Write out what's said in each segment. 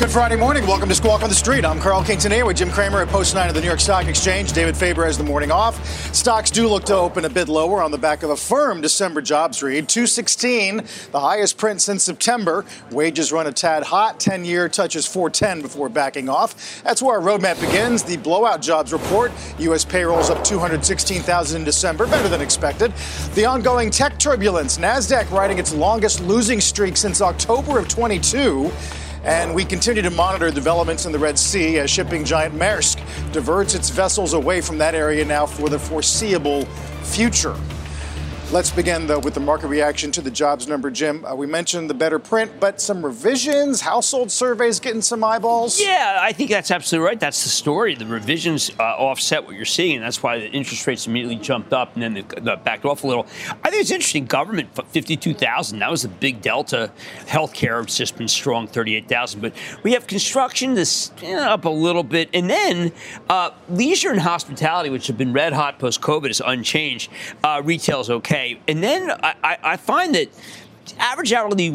Good Friday morning. Welcome to Squawk on the Street. I'm Carl Quintanilla with Jim Cramer at Post 9 of the New York Stock Exchange. David Faber has the morning off. Stocks do look to open a bit lower on the back of a firm December jobs read. 216, the highest print since September. Wages run a tad hot. 10 year touches 410 before backing off. That's where our roadmap begins. The blowout jobs report. U.S. payrolls up 216,000 in December, better than expected. The ongoing tech turbulence. NASDAQ riding its longest losing streak since October of 22. And we continue to monitor developments in the Red Sea as shipping giant Maersk diverts its vessels away from that area now for the foreseeable future. Let's begin, though, with the market reaction to the jobs number. Jim, uh, we mentioned the better print, but some revisions, household surveys getting some eyeballs. Yeah, I think that's absolutely right. That's the story. The revisions uh, offset what you're seeing, and that's why the interest rates immediately jumped up and then they, they backed off a little. I think it's interesting. Government, 52,000. That was a big delta. Healthcare has just been strong, 38,000. But we have construction that's you know, up a little bit. And then uh, leisure and hospitality, which have been red hot post COVID, is unchanged. Uh, retail is okay. And then I, I find that average hourly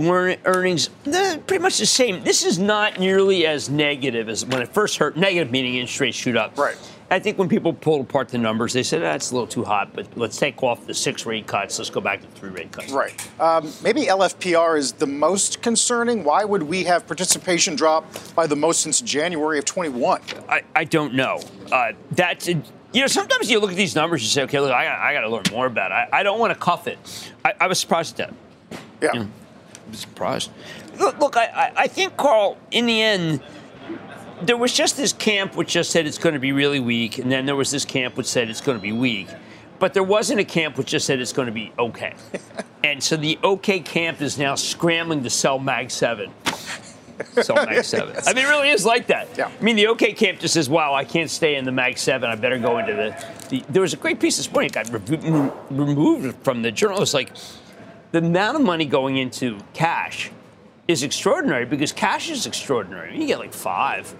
earnings they're pretty much the same. This is not nearly as negative as when it first hurt. Negative meaning interest rates shoot up. Right. I think when people pulled apart the numbers, they said that's ah, a little too hot, but let's take off the six rate cuts. Let's go back to three rate cuts. Right. Um, maybe LFPR is the most concerning. Why would we have participation drop by the most since January of 21? I, I don't know. Uh, that's you know, sometimes you look at these numbers and say, okay, look, I, I got to learn more about it. I, I don't want to cuff it. I, I, was surprised at that. Yeah. You know, I was surprised. Look, look I, I think, Carl, in the end, there was just this camp which just said it's going to be really weak, and then there was this camp which said it's going to be weak. But there wasn't a camp which just said it's going to be okay. and so the okay camp is now scrambling to sell Mag 7. So Mag 7. I mean, it really is like that. Yeah. I mean, the OK camp just says, wow, I can't stay in the Mag 7. I better go into the. the there was a great piece this morning. Got re- removed from the journal. It's like the amount of money going into cash is extraordinary because cash is extraordinary. You get like five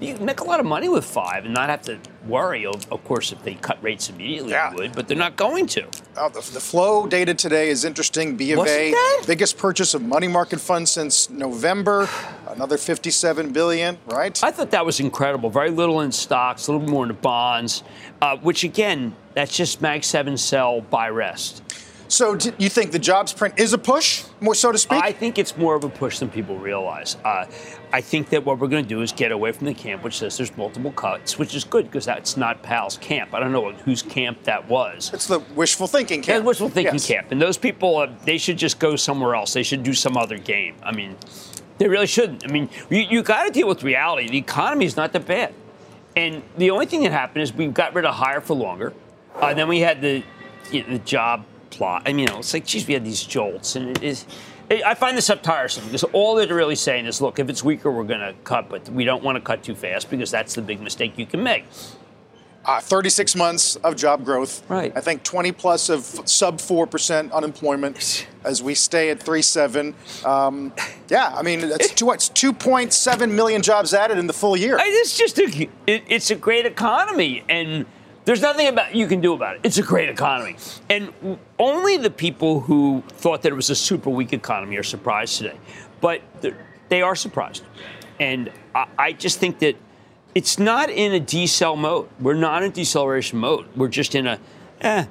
you can make a lot of money with five and not have to worry. Of, of course, if they cut rates immediately, yeah. would, but they're not going to. Oh, the, the, flow data today is interesting. B of A, biggest purchase of money market funds since November, another 57 billion, right? I thought that was incredible. Very little in stocks, a little more in bonds, uh, which again, that's just Mag 7 sell, buy rest. So, do you think the jobs print is a push, more so to speak? I think it's more of a push than people realize. Uh, I think that what we're going to do is get away from the camp, which says there's multiple cuts, which is good because that's not Powell's camp. I don't know whose camp that was. It's the wishful thinking camp. Yeah, wishful thinking yes. camp. And those people, uh, they should just go somewhere else. They should do some other game. I mean, they really shouldn't. I mean, you, you got to deal with reality. The economy is not that bad. And the only thing that happened is we got rid of higher for longer. Uh, then we had the, you know, the job plot. I mean, you know, it's like, geez, we had these jolts, and it is. I find this up tiresome because all they're really saying is, look, if it's weaker, we're going to cut, but we don't want to cut too fast because that's the big mistake you can make. Uh, 36 months of job growth. Right. I think 20 plus of sub 4% unemployment as we stay at 3.7. Um, yeah, I mean, it's, two, it's 2.7 million jobs added in the full year. It's just a, it, it's a great economy. And there's nothing about you can do about it. It's a great economy, and only the people who thought that it was a super weak economy are surprised today. But they are surprised, and I just think that it's not in a decel mode. We're not in deceleration mode. We're just in a, eh,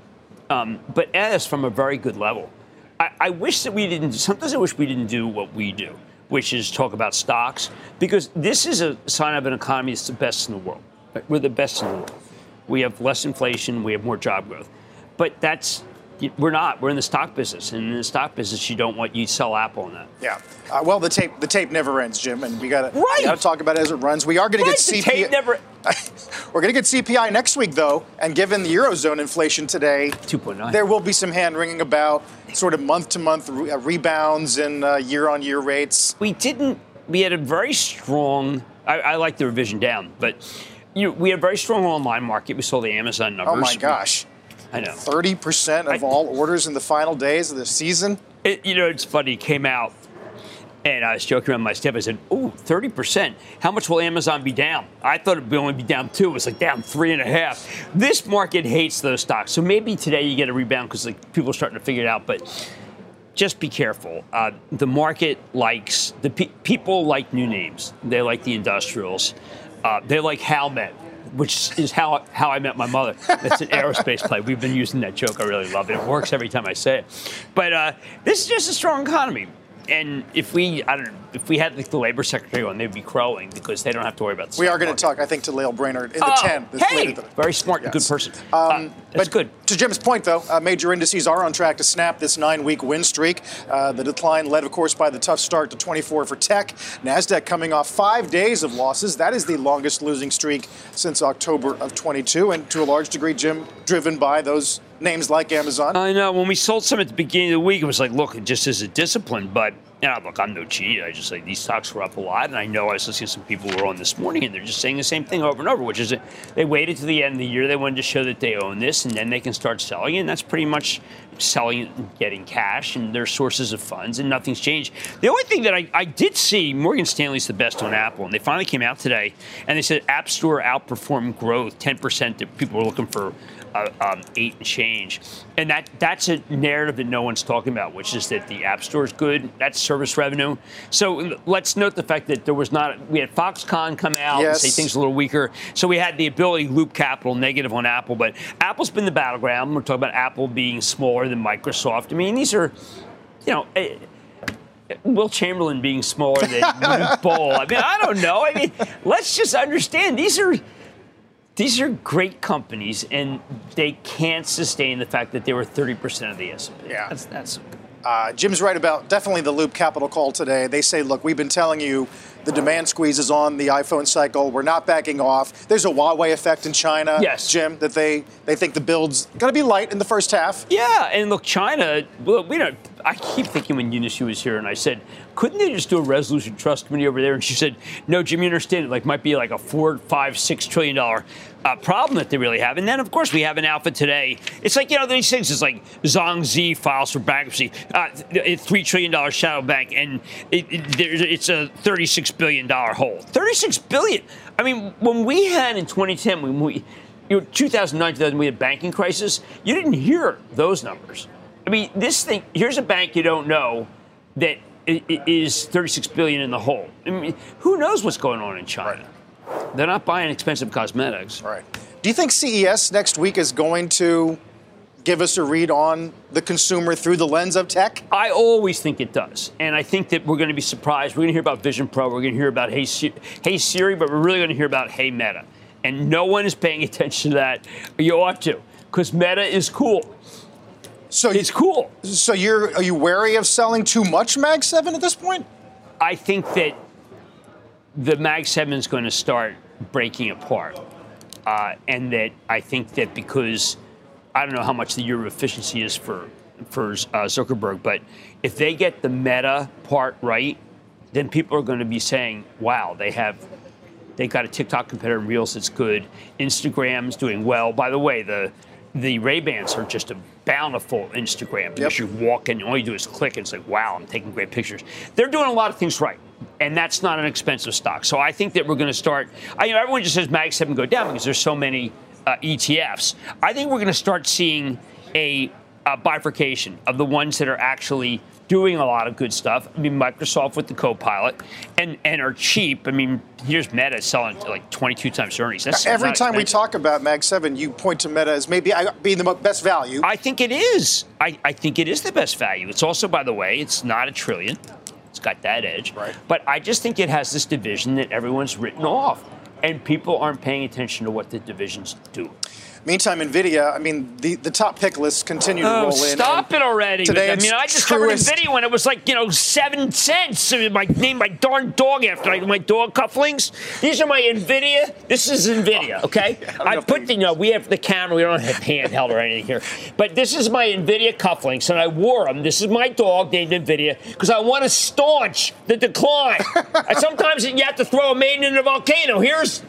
um, but as from a very good level. I, I wish that we didn't. Sometimes I wish we didn't do what we do, which is talk about stocks, because this is a sign of an economy that's the best in the world. We're the best in the world. We have less inflation. We have more job growth. But that's we're not. We're in the stock business, and in the stock business, you don't want you sell Apple on that. Yeah. Uh, well, the tape the tape never ends, Jim, and we got right. to talk about it as it runs. We are going right, to get CPI. Never... We're going to get CPI next week, though, and given the eurozone inflation today, 2.9, there will be some hand wringing about sort of month to month rebounds in year on year rates. We didn't. We had a very strong. I, I like the revision down, but you know, we had a very strong online market. We saw the Amazon numbers. Oh my gosh. I know. 30% of I, all orders in the final days of the season? It, you know, it's funny. Came out, and I was joking around my staff. I said, "Oh, 30%. How much will Amazon be down?" I thought it would only be down two. It was like down three and a half. This market hates those stocks. So maybe today you get a rebound because like, people are starting to figure it out. But just be careful. Uh, the market likes the pe- people like new names. They like the industrials. Uh, they like Howmet which is how how I met my mother. It's an aerospace play. We've been using that joke. I really love it. It works every time I say it. But uh, this is just a strong economy and if we, I don't know, if we had like, the labor secretary on, they'd be crowing because they don't have to worry about. The we are going to talk, I think, to Lael Brainerd in the oh, 10. Hey, very smart, yes. good person. Um, uh, but good. To Jim's point, though, uh, major indices are on track to snap this nine-week win streak. Uh, the decline led, of course, by the tough start to 24 for tech. Nasdaq coming off five days of losses. That is the longest losing streak since October of 22, and to a large degree, Jim, driven by those names like Amazon. I know. When we sold some at the beginning of the week, it was like, look, it just is a discipline. But you know, look, I'm no cheat. I just like these stocks were up a lot, and I know I was listening to some people who were on this morning, and they're just saying the same thing over and over, which is that they waited to the end of the year. They wanted to show that they own this, and then they can start selling. And that's pretty much selling and getting cash and their sources of funds, and nothing's changed. The only thing that I, I did see, Morgan Stanley's the best on Apple, and they finally came out today, and they said App Store outperformed growth 10% that people were looking for uh, um, eight and change. And that that's a narrative that no one's talking about, which is that the App Store is good. That's service revenue. So let's note the fact that there was not, we had Foxconn come out yes. and say things a little weaker. So we had the ability loop capital negative on Apple, but Apple's been the battleground. We're talking about Apple being smaller than Microsoft. I mean, these are, you know, eh, Wilt Chamberlain being smaller than Manute Bol. I mean, I don't know. I mean, let's just understand these are these are great companies, and they can't sustain the fact that they were 30% of the S&P. Yeah. That's, that's uh, Jim's right about definitely the Loop Capital call today. They say, look, we've been telling you the demand squeeze is on the iPhone cycle. We're not backing off. There's a Huawei effect in China, yes. Jim, that they, they think the build's going to be light in the first half. Yeah, and look, China, we don't, I keep thinking when Eunice was here and I said, couldn't they just do a resolution trust committee over there? And she said, no, Jim, you understand it like might be like a four, five, six trillion dollar uh, problem that they really have. And then, of course, we have an alpha today. It's like, you know, these things. It's like Zhongzhi files for bankruptcy, uh, $3 trillion shadow bank, and it, it, it's a $36 billion hole. 36 billion. I mean, when we had in 2010, when we, you know, 2009, 2000, we had a banking crisis, you didn't hear those numbers. I mean, this thing, here's a bank you don't know that is 36 billion in the hole. I mean, who knows what's going on in China? Right. They're not buying expensive cosmetics. Right. Do you think CES next week is going to give us a read on the consumer through the lens of tech? I always think it does. And I think that we're going to be surprised. We're going to hear about Vision Pro. We're going to hear about Hey, hey Siri, but we're really going to hear about Hey Meta. And no one is paying attention to that. You ought to, because Meta is cool. So it's cool. So you're are you wary of selling too much Mag 7 at this point? I think that the Mag 7 is going to start breaking apart. Uh, and that I think that because I don't know how much the year of efficiency is for for uh, Zuckerberg, but if they get the meta part right, then people are going to be saying, "Wow, they have they've got a TikTok competitor in Reels that's good. Instagram's doing well. By the way, the the Ray Bans are just a bountiful Instagram because yep. you walk in, all you do is click, and it's like, wow, I'm taking great pictures. They're doing a lot of things right, and that's not an expensive stock. So I think that we're going to start. I, you know, everyone just says Mag Seven go down because there's so many uh, ETFs. I think we're going to start seeing a, a bifurcation of the ones that are actually doing a lot of good stuff. I mean, Microsoft with the Copilot, and and are cheap. I mean, here's Meta selling like 22 times earnings. That's Every time expensive. we talk about Mag Seven, you point to Meta as maybe being the best value. I think it is. I, I think it is the best value. It's also, by the way, it's not a trillion. It's got that edge. Right. But I just think it has this division that everyone's written off, and people aren't paying attention to what the divisions do. Meantime, Nvidia, I mean, the, the top pick lists continue to oh, roll in. Stop it already. Today I mean, I discovered truest. Nvidia when it was like, you know, seven cents. I named my darn dog after my dog cufflinks. These are my Nvidia. This is Nvidia, oh, okay? I put the, you know, we have the camera. We don't have handheld or anything here. But this is my Nvidia cufflinks, and I wore them. This is my dog named Nvidia because I want to staunch the decline. sometimes you have to throw a maiden in a volcano. Here's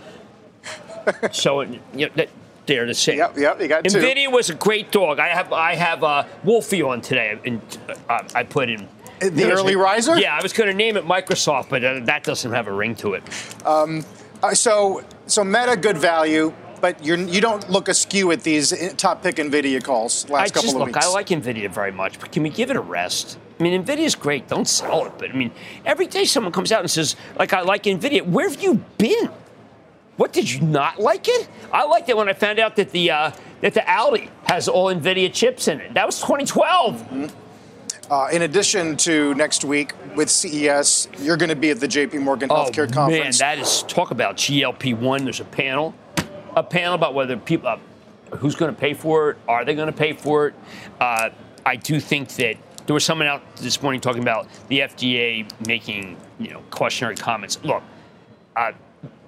so you know, that, there to say. Yep, yep, you got Nvidia two. was a great dog. I have I have uh, Wolfie on today, and uh, I put in the early riser. Yeah, I was going to name it Microsoft, but uh, that doesn't have a ring to it. Um, uh, so so Meta good value. But you're, you don't look askew at these top pick NVIDIA calls last I couple just, of look, weeks. I like NVIDIA very much, but can we give it a rest? I mean, NVIDIA's great. Don't sell it. But I mean, every day someone comes out and says, like, I like NVIDIA. Where have you been? What did you not like it? I liked it when I found out that the uh, that the Audi has all Nvidia chips in it. That was 2012. Mm-hmm. Uh, in addition to next week with CES, you're going to be at the JP Morgan oh, Healthcare Conference. Man, that is talk about GLP one. There's a panel, a panel about whether people, uh, who's going to pay for it, are they going to pay for it? Uh, I do think that there was someone out this morning talking about the FDA making you know cautionary comments. Look.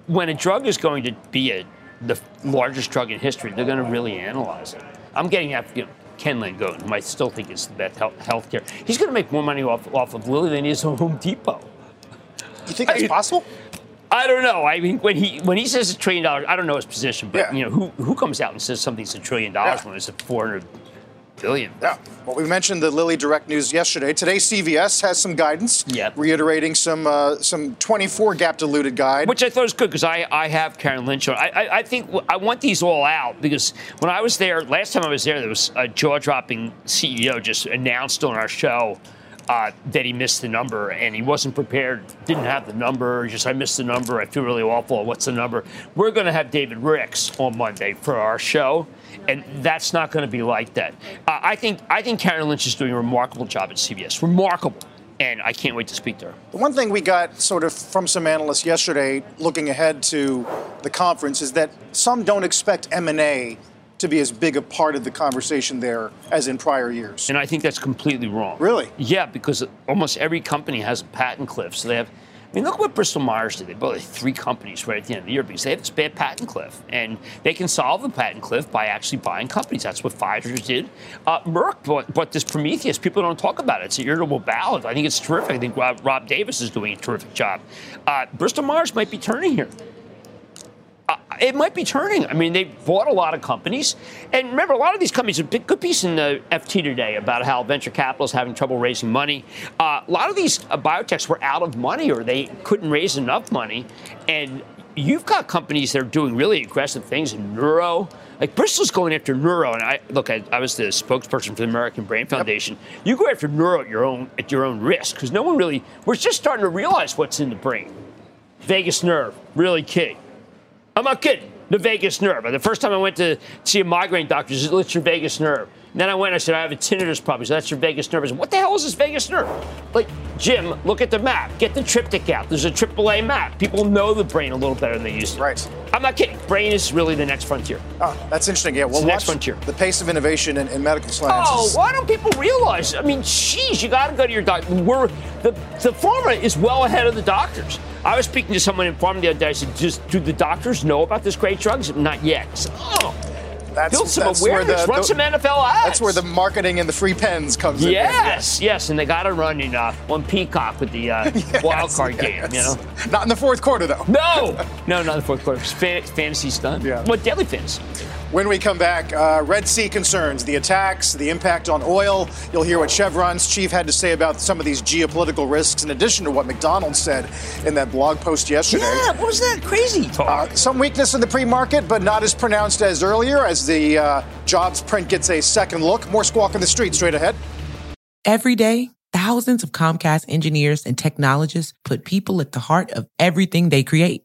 When a drug is going to be a, the largest drug in history, they're going to really analyze it. I'm getting after you know, Ken Langone, whom I still think is the best health care. He's going to make more money off, off of Lilly than he is on Home Depot. You think that's I, possible? I don't know. I mean, when he when he says a trillion dollars, I don't know his position, but yeah. you know, who who comes out and says something's a trillion dollars yeah. when it's a four hundred billion. Yeah. Well, we mentioned the Lilly Direct news yesterday. Today, CVS has some guidance, yep. reiterating some uh, some 24 GAAP diluted guide, which I thought was good because I, I have Karen Lynch on. I, I, I think I want these all out because when I was there last time I was there, there was a jaw dropping CEO just announced on our show uh, that he missed the number and he wasn't prepared, didn't have the number. Just I missed the number. I feel really awful. What's the number? We're going to have David Ricks on Monday for our show, and that's not going to be like that. Uh, I think I think Karen Lynch is doing a remarkable job at CVS. Remarkable. And I can't wait to speak to her. The one thing we got sort of from some analysts yesterday, looking ahead to the conference, is that some don't expect M&A to be as big a part of the conversation there as in prior years. And I think that's completely wrong. Really? Yeah, because almost every company has a patent cliff. So they have. I mean, look what Bristol Myers did. They bought like three companies right at the end of the year because they have this bad patent cliff. And they can solve the patent cliff by actually buying companies. That's what Pfizer did. Uh, Merck bought, bought, this Prometheus. People don't talk about it. It's an irritable bowel. I think it's terrific. I think Rob, Rob Davis is doing a terrific job. Uh, Bristol Myers might be turning here it might be turning. I mean, they bought a lot of companies. And remember, a lot of these companies, a big, good piece in the FT today about how venture capital is having trouble raising money. Uh, a lot of these uh, biotechs were out of money or they couldn't raise enough money. And you've got companies that are doing really aggressive things in neuro. Like Bristol's going after neuro, and I look. I, I was the spokesperson for the American Brain Foundation. Yep. You go after neuro at your own at your own risk because no one really. We're just starting to realize what's in the brain. Vagus nerve, really key. I'm not kidding. The vagus nerve. The first time I went to see a migraine doctor, "It's your vagus nerve." Then I went and I said, I have a tinnitus problem. So that's your vagus nerve. I said, what the hell is this vagus nerve? Like, Jim, look at the map. Get the TripTik out. There's a AAA map. People know the brain a little better than they used to. Right. I'm not kidding. Brain is really the next frontier. Oh, that's interesting. Yeah, well, next frontier. The pace of innovation in, in medical science. Oh, why don't people realize? I mean, geez, you got to go to your doctor. We're the the pharma is well ahead of the doctors. I was speaking to someone in pharma the other day. I said, "Just do the doctors know about this great drugs? Not yet." Said, oh. That's, Build some that's awareness. Where the, run the, some NFL ads. That's where the marketing and the free pens comes yes, in. Yes, yes, and they got to run in uh, on Peacock with the uh, yes, wild card yes. game. You know, not in the fourth quarter though. No, no, not in the fourth quarter. Fan- fantasy stunt. Yeah. What deadly fantasy? When we come back, uh, Red Sea concerns, the attacks, the impact on oil. You'll hear what Chevron's chief had to say about some of these geopolitical risks, in addition to what McDonald's said in that blog post yesterday. Yeah, what was that crazy talk? Uh, some weakness in the pre market, but not as pronounced as earlier as the uh, jobs print gets a second look. More squawk in the street straight ahead. Every day, thousands of Comcast engineers and technologists put people at the heart of everything they create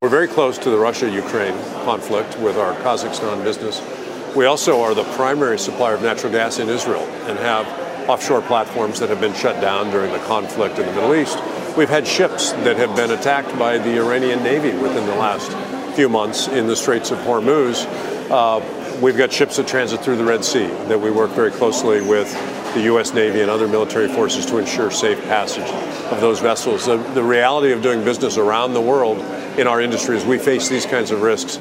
We're very close to the Russia Ukraine conflict with our Kazakhstan business. We also are the primary supplier of natural gas in Israel and have offshore platforms that have been shut down during the conflict in the Middle East. We've had ships that have been attacked by the Iranian Navy within the last few months in the Straits of Hormuz. Uh, we've got ships that transit through the Red Sea that we work very closely with the U.S. Navy and other military forces to ensure safe passage of those vessels. The, the reality of doing business around the world in our industry as we face these kinds of risks.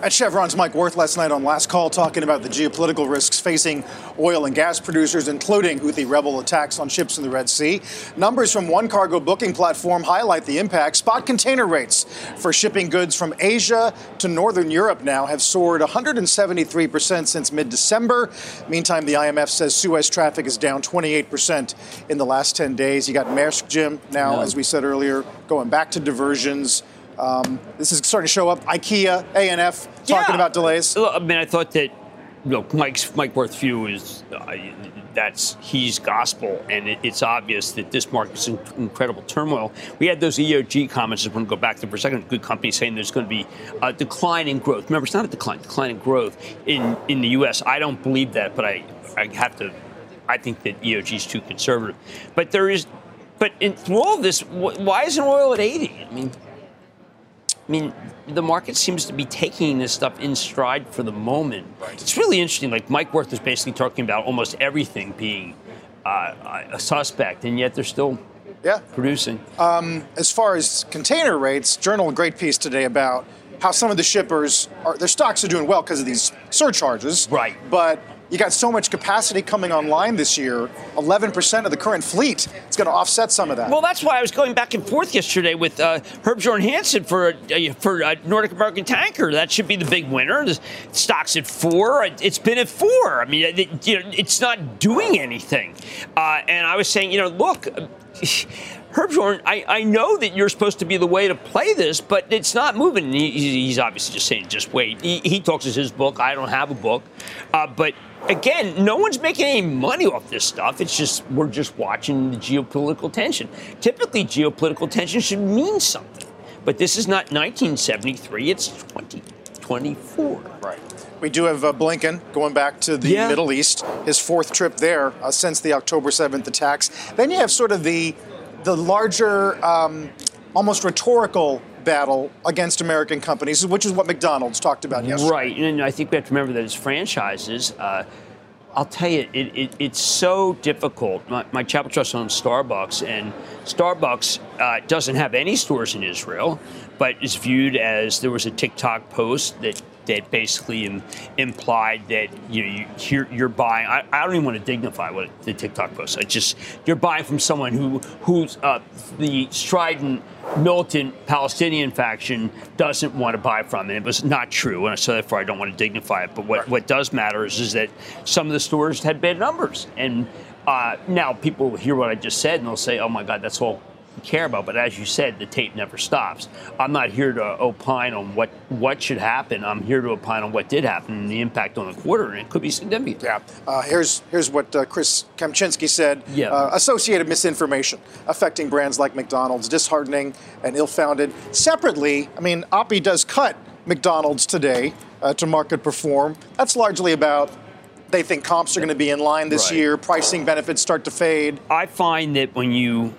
At Chevron's Mike Wirth last night on Last Call talking about the geopolitical risks facing oil and gas producers, including Houthi rebel attacks on ships in the Red Sea. Numbers from one cargo booking platform highlight the impact. Spot container rates for shipping goods from Asia to Northern Europe now have soared 173% since mid December. Meantime, the IMF says Suez traffic is down 28% in the last 10 days. You got Maersk, Jim, now, yeah. as we said earlier, going back to diversions. Um, this is starting to show up. IKEA, ANF talking yeah. about delays. I mean, I thought that know, Mike's Mike Wirth view is uh, that's he's gospel, and it, it's obvious that this market's in incredible turmoil. We had those EOG comments. I want to go back to for a second. Good company saying there's going to be a decline in growth. Remember, it's not a decline, decline in growth in in the U.S. I don't believe that, but I I have to. I think that EOG is too conservative. But there is, but in, through all this, why isn't oil at 80? I mean. I mean, the market seems to be taking this stuff in stride for the moment. Right. It's really interesting. Like Mike Wirth is basically talking about almost everything being uh, a suspect, and yet they're still yeah. producing. Um, as far as container rates, Journal a great piece today about how some of the shippers are their stocks are doing well because of these surcharges. Right. But you got so much capacity coming online this year. 11% of the current fleet is going to offset some of that. Well, that's why I was going back and forth yesterday with uh, Herbjørn Hansson for uh, for uh, Nordic American Tanker. That should be the big winner. The stock's at four. It's been at four. I mean, it, you know, it's not doing anything. Uh, and I was saying, you know, look. Herbjørn, I, I know that you're supposed to be the way to play this, but it's not moving. He, he's obviously just saying, just wait. He, he talks as his book. I don't have a book. Uh, but again, no one's making any money off this stuff. It's just we're just watching the geopolitical tension. Typically, geopolitical tension should mean something, but this is not 1973. It's 2024. Right. We do have uh, Blinken going back to the yeah. Middle East, his fourth trip there uh, since the October 7th attacks. Then you have sort of the the larger, um, almost rhetorical battle against American companies, which is what McDonald's talked about yesterday. Right, and I think we have to remember that as franchises, uh, I'll tell you, it, it, it's so difficult. My, my Chapel Trust owns Starbucks, and Starbucks uh, doesn't have any stores in Israel, but is viewed as there was a TikTok post that that basically implied that you know you, are you're buying. I, I, don't even want to dignify what the TikTok post. I just you're buying from someone who who's uh, the strident militant Palestinian faction doesn't want to buy from. And it was not true, and so therefore I don't want to dignify it. But what, what does matter is, is that some of the stores had bad numbers, and uh, now people hear what I just said and they'll say, "Oh my God, that's all care about. But as you said, the tape never stops. I'm not here to opine on what, what should happen. I'm here to opine on what did happen and the impact on the quarter, and it could be significant. Yeah. Uh, here's here's what uh, Chris Kempczinski said. Yeah. Uh, associated misinformation affecting brands like McDonald's, disheartening and ill-founded. Separately, I mean, Oppie does cut McDonald's today uh, to market perform. That's largely about they think comps are going to be in line this right. year, pricing benefits start to fade. I find that when you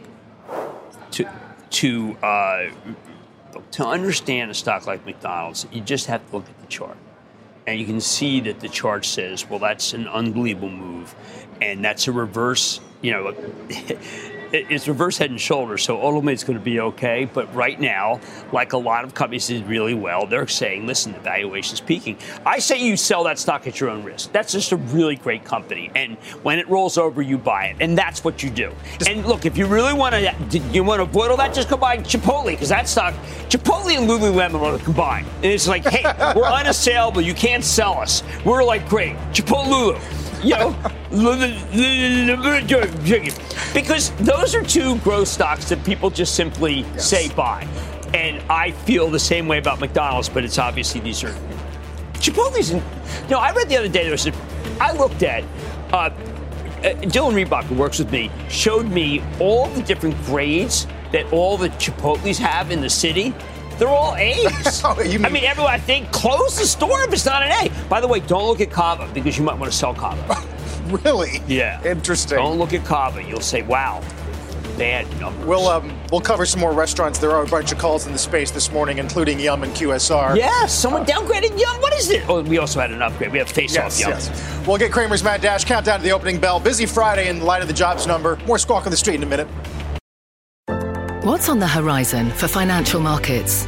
to to uh, to understand a stock like McDonald's, you just have to look at the chart. And you can see that the chart says, well, that's an unbelievable move. And that's a reverse, you know, it's reverse head and shoulders, so ultimately it's going to be okay. But right now, like a lot of companies did really well, they're saying, listen, the valuation's peaking. I say you sell that stock at your own risk. That's just a really great company. And when it rolls over, you buy it. And that's what you do. And look, if you really want to you want to avoid all that, just go buy Chipotle, because that stock, Chipotle and Lululemon are combined. And it's like, hey, we're unassailable. You can't sell us. We're like, great. Chipotle Lulu you know, because those are two growth stocks that people just simply yes. say buy. And I feel the same way about McDonald's, but it's obviously these are Chipotle's. You know, I read the other day there was a, I looked at. Uh, uh, Dylan Reebok, who works with me, showed me all the different grades that all the Chipotle's have in the city. They're all A's. oh, mean- I mean, everyone, I think, close the store if it's not an A. By the way, don't look at Cava because you might want to sell Cava. really? Yeah. Interesting. Don't look at Cava. You'll say, wow, bad numbers. We'll um, we'll cover some more restaurants. There are a bunch of calls in the space this morning, including Yum and QSR. Yeah, someone downgraded Yum. What is it? Oh, we also had an upgrade. We have face yes, off Yum. Yes. We'll get Cramer's Mad Dash countdown to the opening bell. Busy Friday in light of the jobs number. More squawk on the street in a minute. What's on the horizon for financial markets?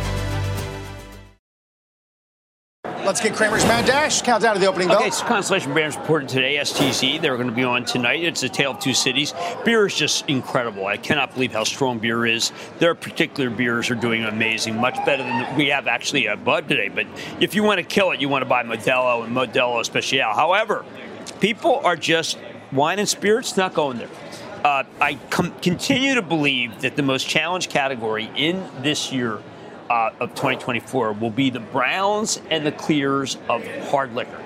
Let's get Cramer's Mad Dash. Countdown to the opening bell. Okay, so Constellation Brands reported today, STZ. They're going to be on tonight. It's a tale of two cities. Beer is just incredible. I cannot believe how strong beer is. Their particular beers are doing amazing, much better than we have actually at Bud today. But if you want to kill it, you want to buy Modelo and Modelo Especial. However, people are just wine and spirits not going there. Uh, I com- continue to believe that the most challenged category in this year uh, of 2024 will be the browns and the clears of hard liquor.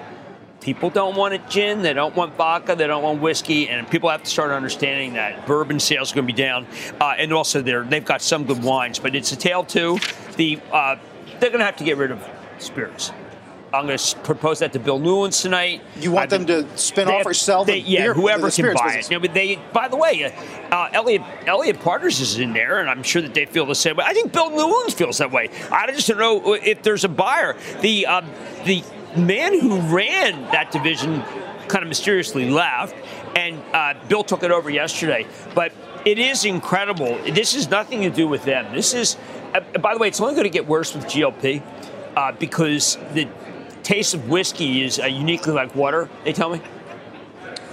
People don't want a gin, they don't want vodka, they don't want whiskey, and people have to start understanding that bourbon sales are going to be down. Uh, and also, they've got some good wines, but it's a tale too. The uh, they're going to have to get rid of spirits. I'm going to propose that to Bill Newlands tonight. You want them to spin off have, or sell they, the yeah, beer, whoever the can buy business. it. You know, but they, by the way, uh, uh, Elliott Elliott Partners is in there, and I'm sure that they feel the same way. I think Bill Newlands feels that way. I just don't know if there's a buyer. The um, the man who ran that division kind of mysteriously left, and uh, Bill took it over yesterday. But it is incredible. This has nothing to do with them. This is, uh, by the way, it's only going to get worse with GLP uh, because the taste of whiskey is uh, uniquely like water. They tell me.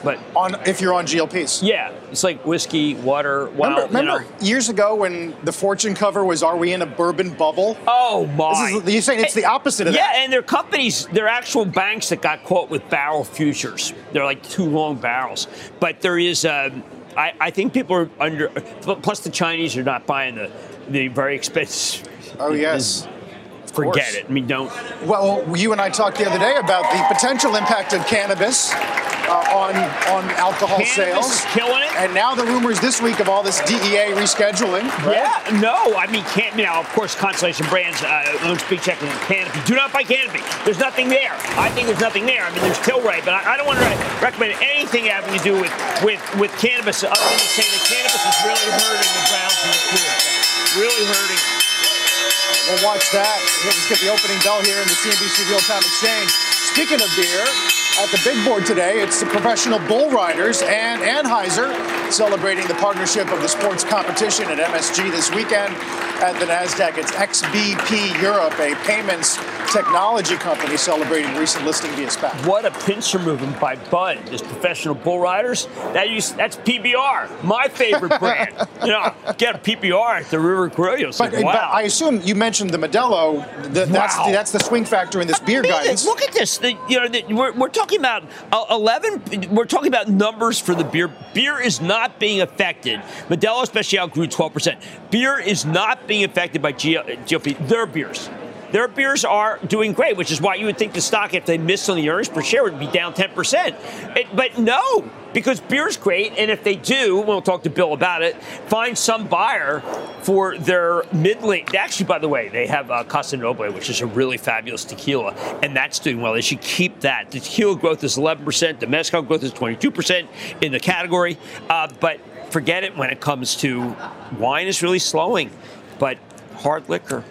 But on if you're on GLPs, yeah, it's like whiskey, water. Remember, remember you know. years ago when the Fortune cover was "Are we in a bourbon bubble?" Oh my! Is, you're saying it's the opposite of yeah, that? Yeah, and they're companies, they're actual banks that got caught with barrel futures. They're like two long barrels, but there is. Um, I, I think people are under. Plus, the Chinese are not buying the the very expensive. Oh yes forget it. I mean, don't. Well, you and I talked the other day about the potential impact of cannabis uh, on on alcohol cannabis sales. Is killing it. And now the rumors this week of all this DEA rescheduling. Right? Yeah, no, I mean, can't now. Of course, Constellation Brands uh, owns Big Check and Canopy. Do not buy Canopy. There's nothing there. I think there's nothing there. I mean, there's Tilray, but I, I don't want to recommend anything having to do with with with cannabis other than to say that cannabis is really hurting the Browns and the Clear. Really hurting. We'll watch that. Let's get the opening bell here in the CNBC Real Time Exchange. Speaking of beer, at the big board today, it's the professional bull riders and Anheuser celebrating the partnership of the sports competition at MSG this weekend at the NASDAQ. It's XBP Europe, a payments technology company celebrating recent listing via SPAC. What a pincer movement by Bud, this professional bull riders. That used, that's PBR, my favorite brand. you know, get a PBR at the River Grill. But, wow. but, I assume you mentioned the Modelo. The, that's, wow. the, that's the swing factor in this beer mean, guidance. Look at this. The, you know, the, we're, we're talking about uh, 11. We're talking about numbers for the beer. Beer is not being affected. Modelo Especial grew 12%. Beer is not being affected by GLP. Their beers. Their beers are doing great, which is why you would think the stock, if they missed on the earnings per share, would be down 10%. It, but no, because beer's great, and if they do, we'll talk to Bill about it, find some buyer for their mid-length. Actually, by the way, they have uh, Casa Noble, which is a really fabulous tequila, and that's doing well. They should keep that. The tequila growth is 11%, the mezcal growth is 22% in the category, uh, but forget it when it comes to wine is really slowing, but hard liquor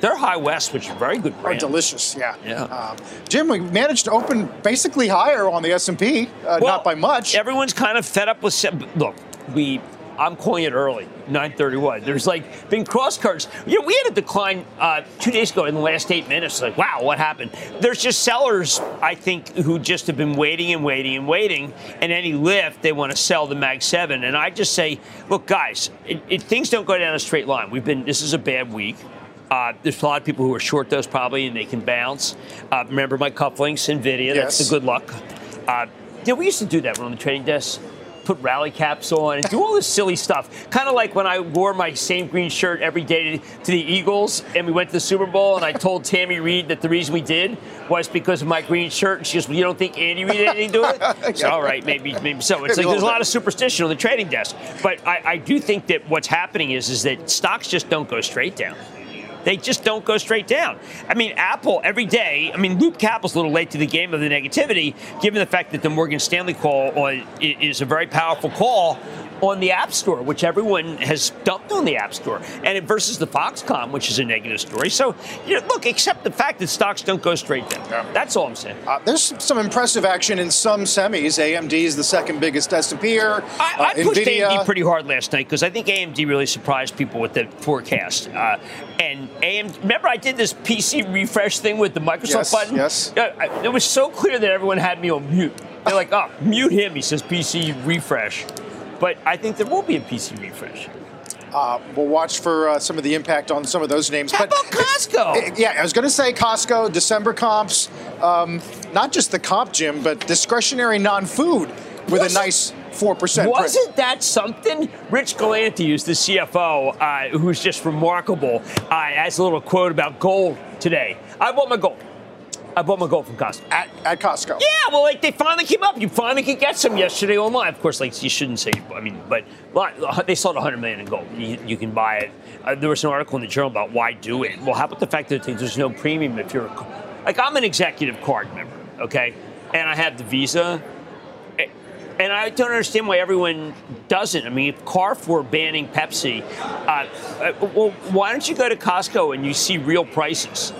they're High West, which is very good brand. Are delicious, yeah. Yeah. Um, Jim, we managed to open basically higher on the S&P, uh, well, not by much. Everyone's kind of fed up with. Look, we. I'm calling it early, 9:31. There's like been cross currents. You know, we had a decline uh, two days ago in the last eight minutes. Like, wow, what happened? There's just sellers, I think, who just have been waiting and waiting and waiting, and any lift they want to sell the Mag Seven. And I just say, look, guys, it, it, things don't go down a straight line. We've been. This is a bad week. Uh, there's a lot of people who are short those probably, and they can bounce. Uh, remember my cufflinks, NVIDIA. Yes. That's the good luck. Uh, yeah, we used to do that when on the trading desk. Put rally caps on and do all this silly stuff. Kind of like when I wore my same green shirt every day to, the Eagles and we went to the Super Bowl and I told Tammy Reid that the reason we did was because of my green shirt. And she goes, well, You don't think Andy Reid had anything to do with it? So, all right, maybe, maybe so. It's like there's a lot of superstition on the trading desk. But I, I do think that what's happening is, is that stocks just don't go straight down. They just don't go straight down. I mean, Apple every day. I mean, Loop Capital's a little late to the game of the negativity, given the fact that the Morgan Stanley call is a very powerful call on the App Store, which everyone has dumped on the App Store, and it versus the Foxconn, which is a negative story. So, you know, look, except the fact that stocks don't go straight down. Yeah. That's all I'm saying. Uh, there's some impressive action in some semis. AMD is the second biggest S&P here. I, I uh, pushed NVIDIA. AMD pretty hard last night because I think AMD really surprised people with the forecast. Uh, and AMD, remember I did this PC refresh thing with the Microsoft yes, button? Yes. It was so clear that everyone had me on mute. They're like, oh, mute him. He says PC refresh. But I think there will be a PC refresh. Uh, we'll watch for uh, some of the impact on some of those names. How but, about Costco? Uh, yeah, I was going to say Costco, December comps, um, not just the comp, Jim, but discretionary non-food with was a nice four percent. Wasn't that something? Rich Galanti is the CFO, uh, who's just remarkable. Uh, has a little quote about gold today. I bought my gold. I bought my gold from Costco. At, at Costco. Yeah, well, like they finally came up. You finally could get some yesterday online. Of course, like you shouldn't say. I mean, but they sold 100 million in gold. You, you can buy it. Uh, there was an article in the journal about why do it. Well, how about the fact that there's no premium if you're like I'm an executive card member, okay, and I have the Visa. And I don't understand why everyone doesn't. I mean, if Carrefour banning Pepsi, uh, uh, well, why don't you go to Costco and you see real prices?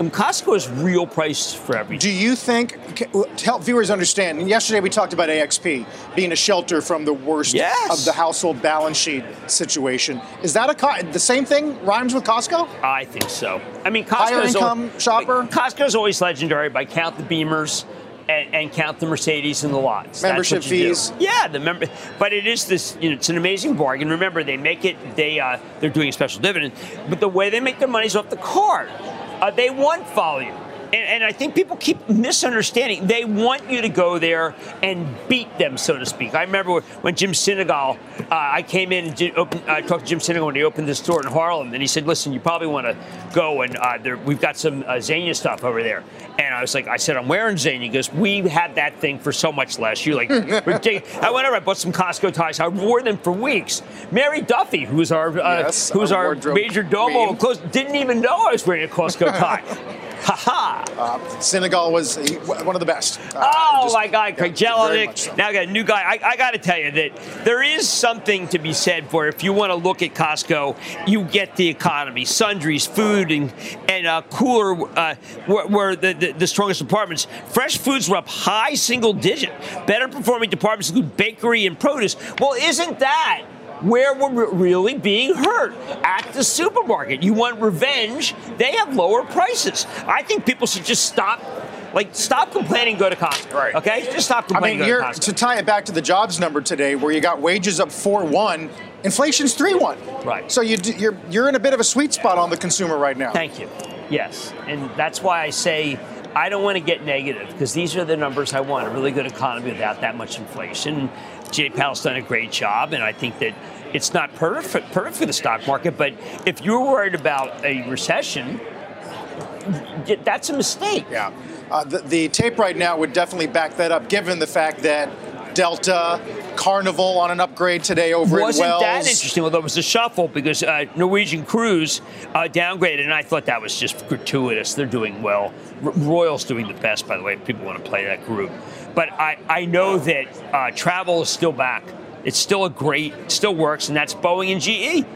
And Costco is real price for everything. Do you think, to help viewers understand, and yesterday we talked about AXP being a shelter from the worst yes. of the household balance sheet situation. Is that a the same thing rhymes with Costco? I think so. I mean, Costco's higher income always, shopper. Costco's always legendary by count the Beamers. And, and, count the Mercedes in the lots. Membership fees. Do. Yeah, the member. But it is this. You know, it's an amazing bargain. Remember, they make it. They uh, they're doing a special dividend, but the way they make their money is off the card. Uh, they want volume. And, and, I think people keep misunderstanding. They want you to go there and beat them, so to speak. I remember when Jim Sinegal, uh, I came in and did open, I talked to Jim Sinegal when he opened this store in Harlem, and he said, "Listen, you probably want to go, and uh, there, we've got some uh, stuff over there." And I was like, "I said I'm wearing Zegna." He goes, "We had that thing for so much less." You're like, ridiculous. I went over, I bought some Costco ties. I wore them for weeks. Mary Duffy, who's our uh, yes, who's our, our major domo, close, didn't even know I was wearing a Costco tie. Ha ha! Uh, Sinegal was one of the best. Uh, oh just, my God, Craig yeah. So. Now I got a new guy. I, I got to tell you that there is something to be said for if you want to look at Costco, you get the economy, sundries, food, and and uh, cooler uh, were, were the, the, the strongest departments. Fresh foods were up high single digit. Better performing departments include bakery and produce. Well, isn't that? Where we're really being hurt at the supermarket. You want revenge? They have lower prices. I think people should just stop. Like, stop complaining, go to Costco. Right. Okay? Just stop complaining, I mean, to, to tie it back to the jobs number today, where you got wages up 4 1, inflation's 3 1. Right. So you, you're, you're in a bit of a sweet spot on the consumer right now. Thank you. Yes. And that's why I say I don't want to get negative because these are the numbers I want a really good economy without that much inflation. Jay Powell's done a great job, and I think that it's not perfect, perfect for the stock market. But if you're worried about a recession, that's a mistake. Yeah. Uh, the, the tape right now would definitely back that up, given the fact that Delta, Carnival on an upgrade today over Wasn't in Wells. that interesting? Although it was a shuffle because uh, Norwegian Cruise uh, downgraded, and I thought that was just gratuitous. They're doing well. R- Royal's doing the best, by the way. People want to play that group, but I, I know that uh, travel is still back. It's still a great, still works, and that's Boeing and GE.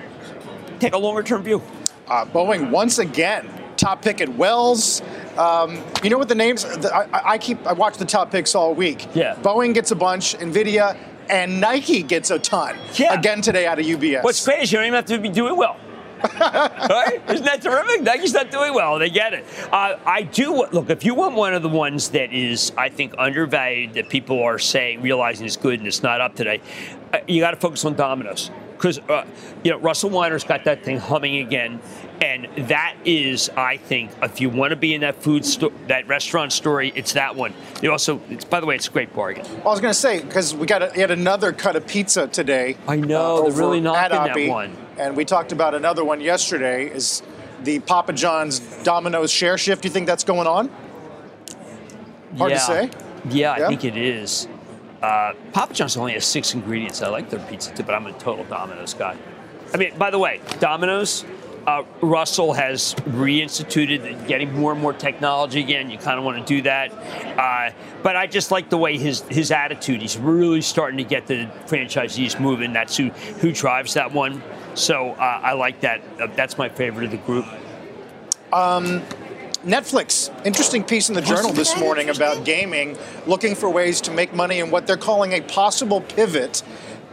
Take a longer term view. Uh, Boeing once again top pick at Wells. Um, you know what the names? The, I, I, keep I watch the top picks all week. Yeah. Boeing gets a bunch, Nvidia, and Nike gets a ton. Yeah. Again today out of UBS. What's great is you don't even have to be doing well. right? Isn't that terrific? Nike's not doing well. They get it. Uh, I do look. If you want one of the ones that is, I think, undervalued that people are saying realizing is good and it's not up today, uh, you got to focus on Domino's because uh, you know Russell Weiner's got that thing humming again, and that is, I think, if you want to be in that food sto- that restaurant story, it's that one. You also, it's by the way, it's a great bargain. I was going to say because we got a, yet another cut of pizza today. I know uh, they're really knocking that one. And we talked about another one yesterday. Is the Papa John's Domino's share shift? Do you think that's going on? Hard yeah. to say. Yeah, I think it is. Uh, Papa John's only has six ingredients. I like their pizza too, but I'm a total Domino's guy. I mean, by the way, Domino's. Uh, Russell has reinstituted getting more and more technology again. You kind of want to do that, uh, but I just like the way his his attitude. He's really starting to get the franchisees moving. That's who who drives that one. So uh, I like that. Uh, that's my favorite of the group. Netflix, interesting piece in the journal this morning about gaming, looking for ways to make money and what they're calling a possible pivot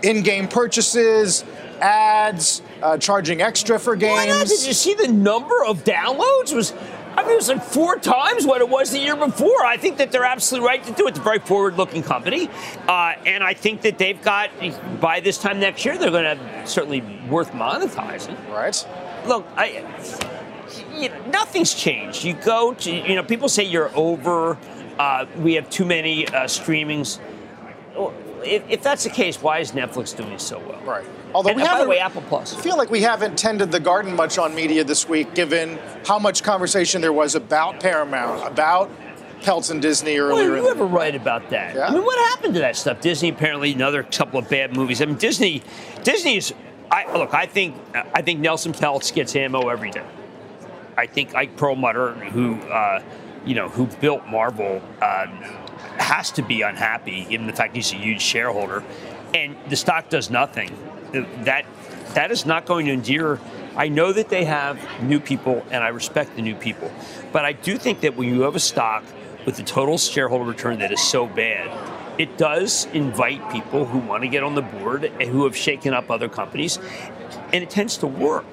in game purchases, ads, uh, charging extra for not? Did you see the number of downloads? Was I mean, it was like four times what it was the year before. I think that they're absolutely right to do it. It's a very forward-looking company, uh, and I think that they've got by this time next year they're going to certainly worth monetizing. Right? Look, I. You know, nothing's changed. You go to, you know, people say you're over. Uh, we have too many uh, streamings. If, if that's the case, why is Netflix doing so well? Right. Although And, we uh, by the haven't- way, Apple Plus. I feel like we haven't tended the garden much on media this week, given how much conversation there was about Paramount, about Pelton Disney Well, earlier. in you ever write about that? Yeah. I mean, what happened to that stuff? Disney apparently another couple of bad movies. I mean, Disney, Disney's. I look. I think. I think Nelson Peltz gets ammo every day. I think Ike Perlmutter, who, uh, you know, who built Marvel, um, has to be unhappy given the fact he's a huge shareholder, and the stock does nothing. That that is not going to endear. I know that they have new people, and I respect the new people, but I do think that when you have a stock with a total shareholder return that is so bad, it does invite people who want to get on the board and who have shaken up other companies, and it tends to work.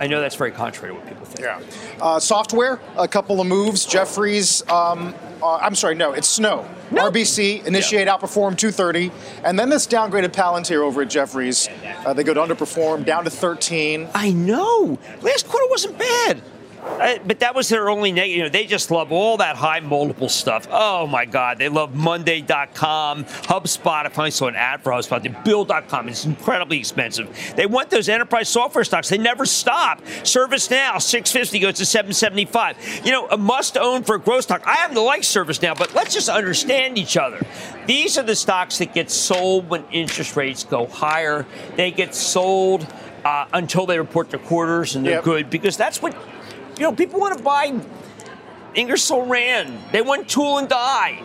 I know that's very contrary to what people think. Yeah. Uh, software, a couple of moves. Jefferies, um, uh, I'm sorry, no, it's Snow. No. RBC, initiate, outperform 230. And then this downgraded Palantir over at Jefferies. Uh, they go to underperform, down to 13. I know. Last quarter wasn't bad. Uh, but that was their only negative. You know, they just love all that high multiple stuff. Oh my God, they love Monday.com, HubSpot. I finally saw an ad for HubSpot. The Bill.com is incredibly expensive. They want those enterprise software stocks. They never stop. ServiceNow, 650 goes to 775. You know, a must own for a growth stock. I happen to like ServiceNow, but let's just understand each other. These are the stocks that get sold when interest rates go higher. They get sold uh, until they report their quarters and they're Yep. good because that's what you know. People want to buy Ingersoll Rand. They want tool and die.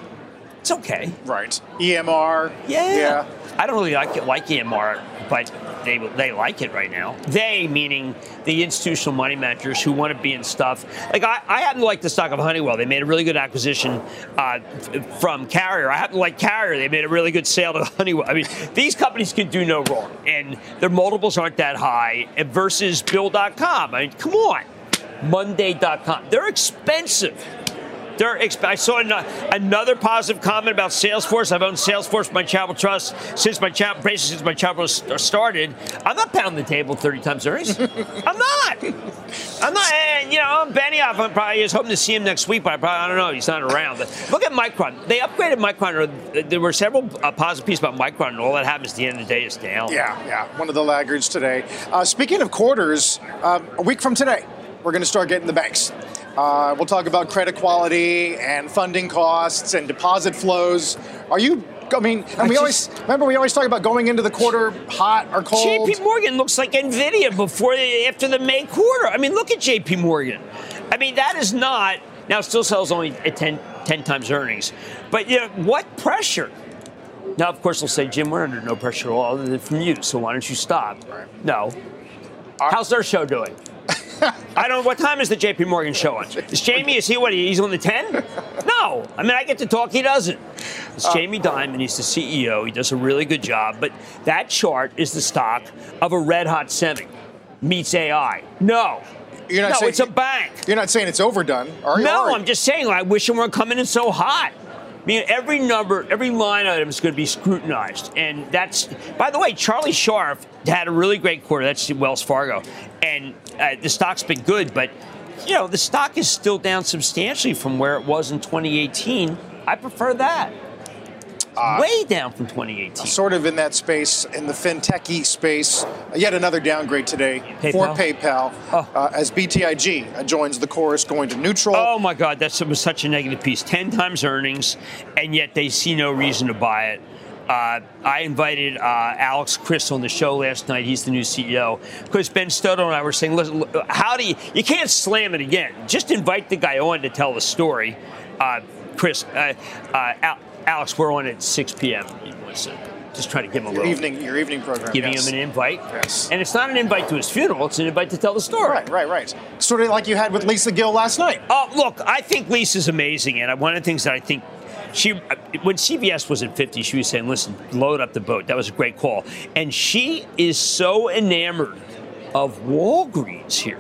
It's okay. Right. EMR. Yeah. Yeah. I don't really like it, like EMR, but they they like it right now. They meaning the institutional money managers who want to be in stuff. Like I, I happen to like the stock of Honeywell. They made a really good acquisition uh, f- from Carrier. I happen to like Carrier. They made a really good sale to Honeywell. I mean, these companies can do no wrong, and their multiples aren't that high. Versus Bill.com. I mean, come on. Monday.com. They're expensive. They're exp- I saw an- another positive comment about Salesforce. I've owned Salesforce, my travel trust, since my travel, basically since my travel st- started. I'm not pounding the table 30 times earnings. I'm not. I'm not. And, you know, I'm Benioff, I'm probably just hoping to see him next week, but I probably I don't know. He's not around. But look at Micron. They upgraded Micron. There were several uh, positive pieces about Micron, and all that happens at the end of the day is down. Yeah, yeah. One of the laggards today. Uh, speaking of quarters, um, a week from today, we're going to start getting the banks. Uh, we'll talk about credit quality and funding costs and deposit flows. Are you? I mean, and I we just- always remember we always talk about going into the quarter hot or cold. JP Morgan looks like Nvidia before after the May quarter. I mean, look at JP Morgan. I mean, that is not now still sells only at 10, 10 times earnings. But you know, what pressure? Now, of course, they'll say, Jim, we're under no pressure at all other than from you, so why don't you stop? No. How's their show doing? I don't. What time is the J.P. Morgan show on? Is Jamie? Is he what? He's on the ten? No. I mean, I get to talk. He doesn't. It's oh. Jamie Dimon. He's the CEO. He does a really good job. But that chart is the stock of a red hot semi meets AI. No. You're not no, saying- it's a bank. You're not saying it's overdone, are you? No? I'm just saying. I wish it weren't coming in so hot. I mean, every number, every line item is going to be scrutinized, and that's. By the way, Charlie Scharf had a really great quarter. That's Wells Fargo, and uh, the stock's been good, but you know the stock is still down substantially from where it was in 2018. I prefer that. Uh, Way down from 2018. sort of in that space, in the fintechy space. Yet another downgrade today for PayPal? PayPal Oh. uh, as BTIG joins the chorus, going to neutral. Oh my God, that was such a negative piece. Ten times earnings, and yet they see no reason to buy it. Uh, I invited uh, Alex Chriss on the show last night. He's the new CEO. Because Ben Stoddle and I were saying, listen, look, how do you, you can't slam it again. Just invite the guy on to tell the story. Uh, Chriss, uh, uh, Al- Alex, we're on at 6 p.m. Just try to give him a Your little. evening, your evening program. Giving yes. him an invite. Yes. And it's not an invite to his funeral, it's an invite to tell the story. Right, right, right. Sort of like you had with Lisa Gill last night. Oh, look, I think Lisa's amazing, and one of the things that I think she, when CVS was at 50, she was saying, "Listen, load up the boat." That was a great call, and she is so enamored of Walgreens here,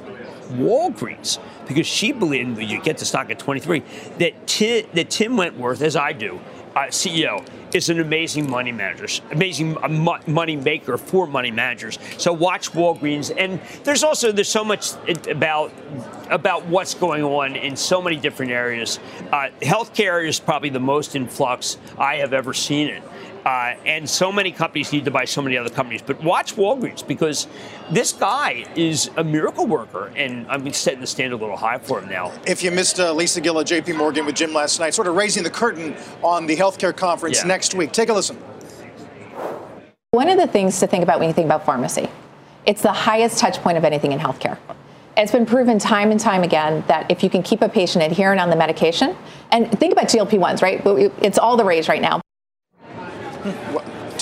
Walgreens, because she believed you get the stock at 23 that Tim, that Tim Wentworth, as I do, uh, CEO, is an amazing money manager, amazing uh, money maker for money managers. So watch Walgreens, and there's also there's so much about about what's going on in so many different areas. Uh, healthcare is probably the most in flux I have ever seen it. Uh, and so many companies need to buy so many other companies. But watch Walgreens because this guy is a miracle worker, and I'm setting the standard a little high for him now. If you missed uh, Lisa Gill at JP Morgan with Jim last night, sort of raising the curtain on the healthcare conference Yeah. next week. Take a listen. One of the things to think about when you think about pharmacy, it's the highest touch point of anything in healthcare. It's been proven time and time again that if you can keep a patient adherent on the medication, and think about GLP 1s, right? It's all the rage right now.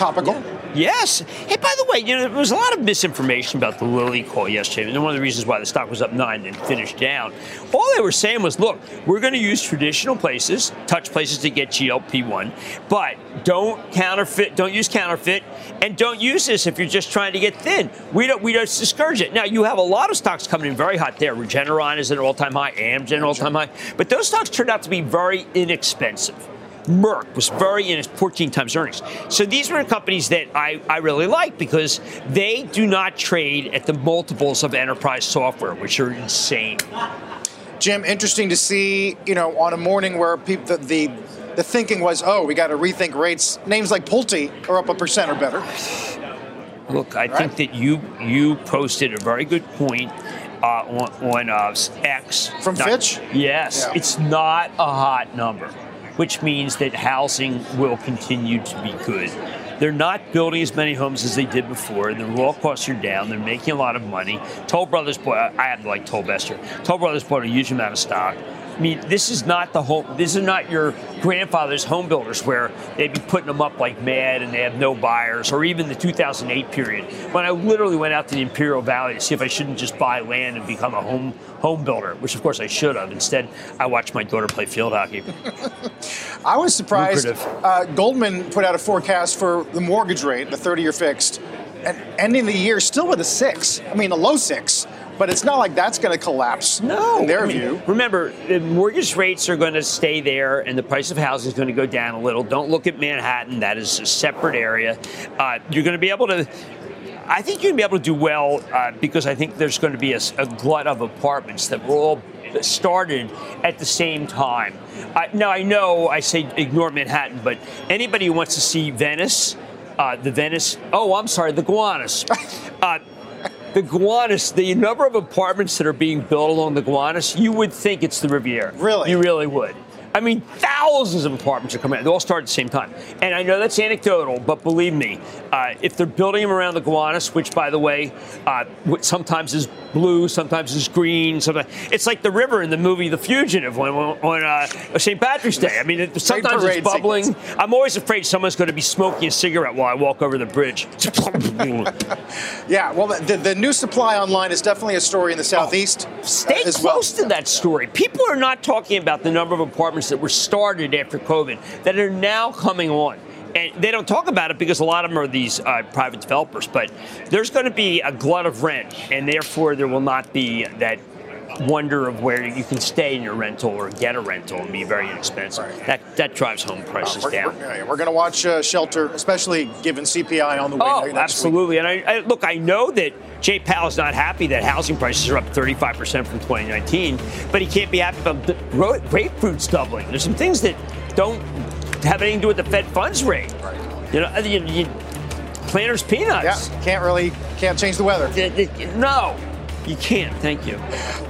Topical. Yes. Hey, by the way, you know, there was a lot of misinformation about the Lilly call yesterday. And one of the reasons why the stock was up nine and finished down. All they were saying was, look, we're going to use traditional places, touch places to get GLP-1, but don't counterfeit, don't use counterfeit, and don't use this if you're just trying to get thin. We don't, we don't discourage it. Now, you have a lot of stocks coming in very hot there. Regeneron is at an all-time high, Amgen all-time high, but those stocks turned out to be very inexpensive. Merck was very in its 14 times earnings. So these were companies that I, I really like because they do not trade at the multiples of enterprise software, which are insane. Jim, interesting to see, you know, on a morning where people, the, the, the thinking was, oh, we got to rethink rates. Names like Pulte are up a percent or better. Look, I think that you you posted a very good point uh, on, on uh, X From Not- Fitch? Yes, Yeah. it's not a hot number, which means that housing will continue to be good. They're not building as many homes as they did before. Their raw costs are down. They're making a lot of money. Toll Brothers bought. I happen to like Toll Bester. Toll Brothers bought a huge amount of stock. I mean, this is not the home. This is not your grandfather's home builders where they'd be putting them up like mad and they have no buyers, or even the 2008 period when I literally went out to the Imperial Valley to see if I shouldn't just buy land and become a home home builder, which of course I should have. Instead, I watched my daughter play field hockey. I was surprised. Uh, Goldman put out a forecast for the mortgage rate, the 30 year fixed, and ending the year still with a six. I mean, a low six. But it's not like that's going to collapse. No, in their I mean, view. Remember, the mortgage rates are going to stay there, and the price of housing is going to go down a little. Don't look at Manhattan; that is a separate area. Uh, you're going to be able to. I think you're going to be able to do well uh, because I think there's going to be a, a glut of apartments that were all started at the same time. Uh, now I know I say ignore Manhattan, but anybody who wants to see Venice, uh, the Venice. Oh, I'm sorry, the Gowanus. The Gowanus, the number of apartments that are being built along the Gowanus, you would think it's the Riviera. Really? You really would. I mean, thousands of apartments are coming out. They all start at the same time. And I know that's anecdotal, but believe me, uh, if they're building them around the Gowanus, which, by the way, uh, sometimes is blue, sometimes is green, sometimes it's like the river in the movie The Fugitive on, on uh, St. Patrick's Day. I mean, it, sometimes it's bubbling. Sequence. I'm always afraid someone's going to be smoking a cigarette while I walk over the bridge. yeah, well, the, the, new supply online is definitely a story in the southeast. Oh, stay close well. to that story. People are not talking about the number of apartments that were started after COVID that are now coming on. And they don't talk about it because a lot of them are these uh, private developers, but there's going to be a glut of rent, and therefore there will not be that wonder of where you can stay in your rental or get a rental and be very inexpensive. Right. That that drives home prices uh, we're, down. We're, we're going to watch uh, shelter, especially given CPI on the way. Oh, absolutely. Week. And I, I, look, I know that Jay Powell is not happy that housing prices are up 35 percent from 2019, but he can't be happy about the grapefruits doubling. There's some things that don't have anything to do with the Fed funds rate. Right. You know, you, you, planters peanuts. Yeah, can't really can't change the weather. No. You can't. Thank you.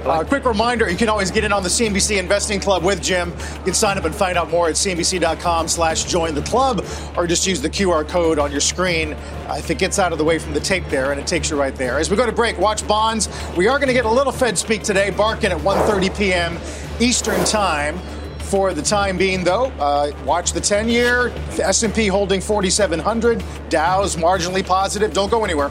Uh, quick reminder: you can always get in on the CNBC Investing Club with Jim. You can sign up and find out more at cnbc.com/slash join the club, or just use the QR code on your screen. Uh, if it gets out of the way from the tape there, and it takes you right there. As we go to break, watch bonds. We are going to get a little Fed speak today. Barkin at 1:30 p.m. Eastern Time. For the time being, though, uh, watch the 10-year S&P holding 4,700. Dow's marginally positive. Don't go anywhere.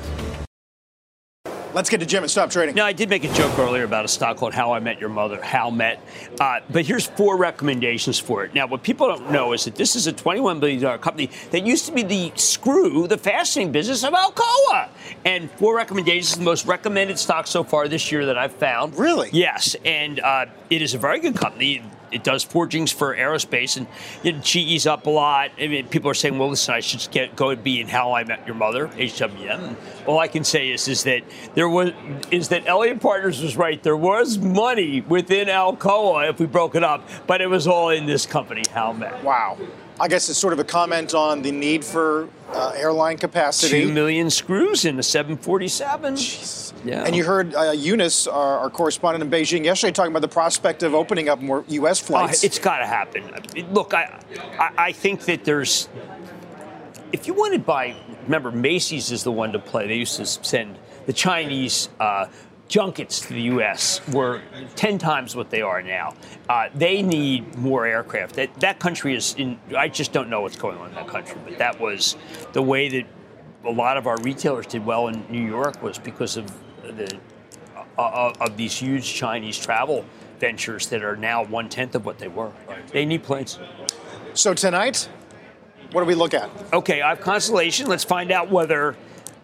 Let's get to Jim and stop trading. Now, I did make a joke earlier about a stock called How I Met Your Mother, Howmet. Uh, but here's four recommendations for it. Now, what people don't know is that this is a $21 billion company that used to be the screw, the fastening business of Alcoa. And four recommendations, the most recommended stock so far this year that I've found. Really? Yes. And uh, it is a very good company it does forgings for aerospace, and you GE's up a lot. I mean, people are saying, "Well, listen, I should get go and be in How I Met Your Mother," HWM. All I can say is, is that there was is that Elliott Partners was right. There was money within Alcoa if we broke it up, but it was all in this company, Howmet. Wow. I guess it's sort of a comment on the need for uh, airline capacity. Two million screws in a 747. Jeez. Yeah. And you heard uh, Eunice, our, our, correspondent in Beijing, yesterday talking about the prospect of opening up more U.S. uh, flights. Uh, it's got to happen. Look, I, I, I think that there's. If you want to buy, remember Macy's is the one to play. They used to send the Chinese uh, junkets to the U.S. were 10 times what they are now. Uh, they need more aircraft. That, that country is in, I just don't know what's going on in that country, but that was the way that a lot of our retailers did well in New York was because of the uh, uh of these huge Chinese travel ventures that are now one tenth of what they were. They need planes. So tonight, what do we look at? Okay, I have Constellation. Let's find out whether,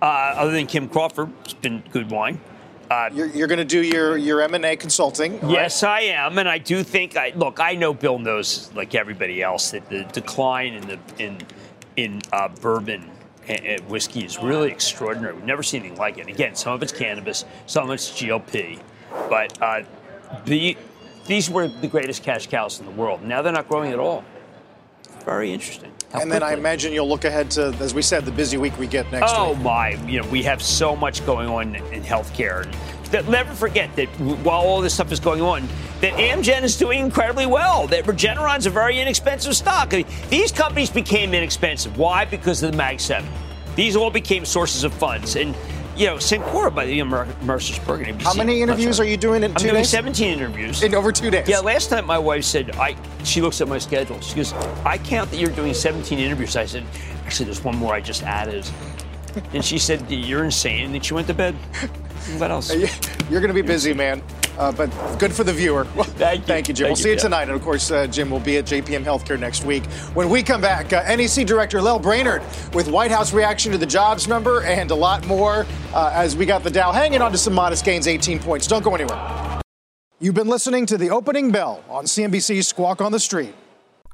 uh, other than Kim Crawford, it's been good wine. Uh, you're, you're going to do your your M and A consulting. Right? Yes, I am, and I do think. I look. I know Bill knows, like everybody else, that the decline in the in in uh, bourbon and whiskey is really extraordinary. We've never seen anything like it. Again, some of it's cannabis, some of it's GLP, but uh, the these were the greatest cash cows in the world. Now they're not growing at all. Very interesting. How and then I imagine you'll look ahead to, as we said, the busy week we get next oh week. Oh my! You know, we have so much going on in healthcare. That never forget that while all this stuff is going on, that Amgen is doing incredibly well. That Regeneron's a very inexpensive stock. I mean, these companies became inexpensive. Why? Because of the Mag Seven. These all became sources of funds, and you know, Cencora by the Mer- AmerisourceBergen. How many interviews are you doing in I'm two doing days? 17 interviews. In over two days? Yeah, last time my wife said, I. she looks at my schedule. She goes, I count that you're doing 17 interviews. I said, actually, there's one more I just added. and she said, you're insane. And then she went to bed. What else? You're going to be busy, man. Uh, but good for the viewer. thank you. Thank you, Jim. Thank we'll see you tonight. And of course, uh, Jim will be at JPM Healthcare next week. When we come back, uh, NEC Director Lael Brainard with White House reaction to the jobs number and a lot more uh, as we got the Dow hanging on to some modest gains, 18 points. Don't go anywhere. You've been listening to the opening bell on CNBC's Squawk on the Street.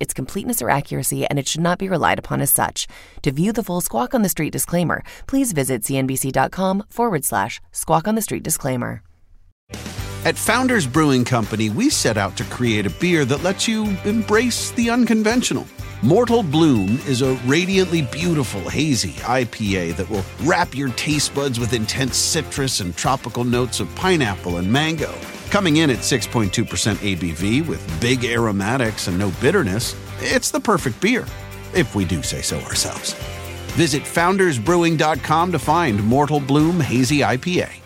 its completeness or accuracy, and it should not be relied upon as such. To view the full Squawk on the Street disclaimer, please visit cnbc.com forward slash squawk on the street disclaimer. At Founders Brewing Company, we set out to create a beer that lets you embrace the unconventional. Mortal Bloom is a radiantly beautiful, hazy IPA that will wrap your taste buds with intense citrus and tropical notes of pineapple and mango. Coming in at 6.2% ABV with big aromatics and no bitterness, it's the perfect beer, if we do say so ourselves. Visit foundersbrewing.com to find Mortal Bloom Hazy IPA.